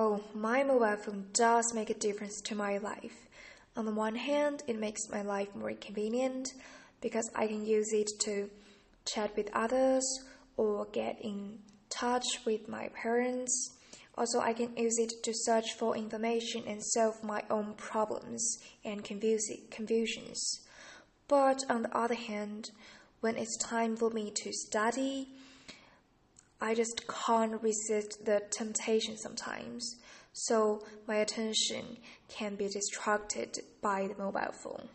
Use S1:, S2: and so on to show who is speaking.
S1: Oh, my mobile phone does make a difference to my life. On the one hand, it makes my life more convenient because I can use it to chat with others or get in touch with my parents. Also, I can use it to search for information and solve my own problems and confusions. But on the other hand, when it's time for me to study, I just can't resist the temptation sometimes. So my attention can be distracted by the mobile phone.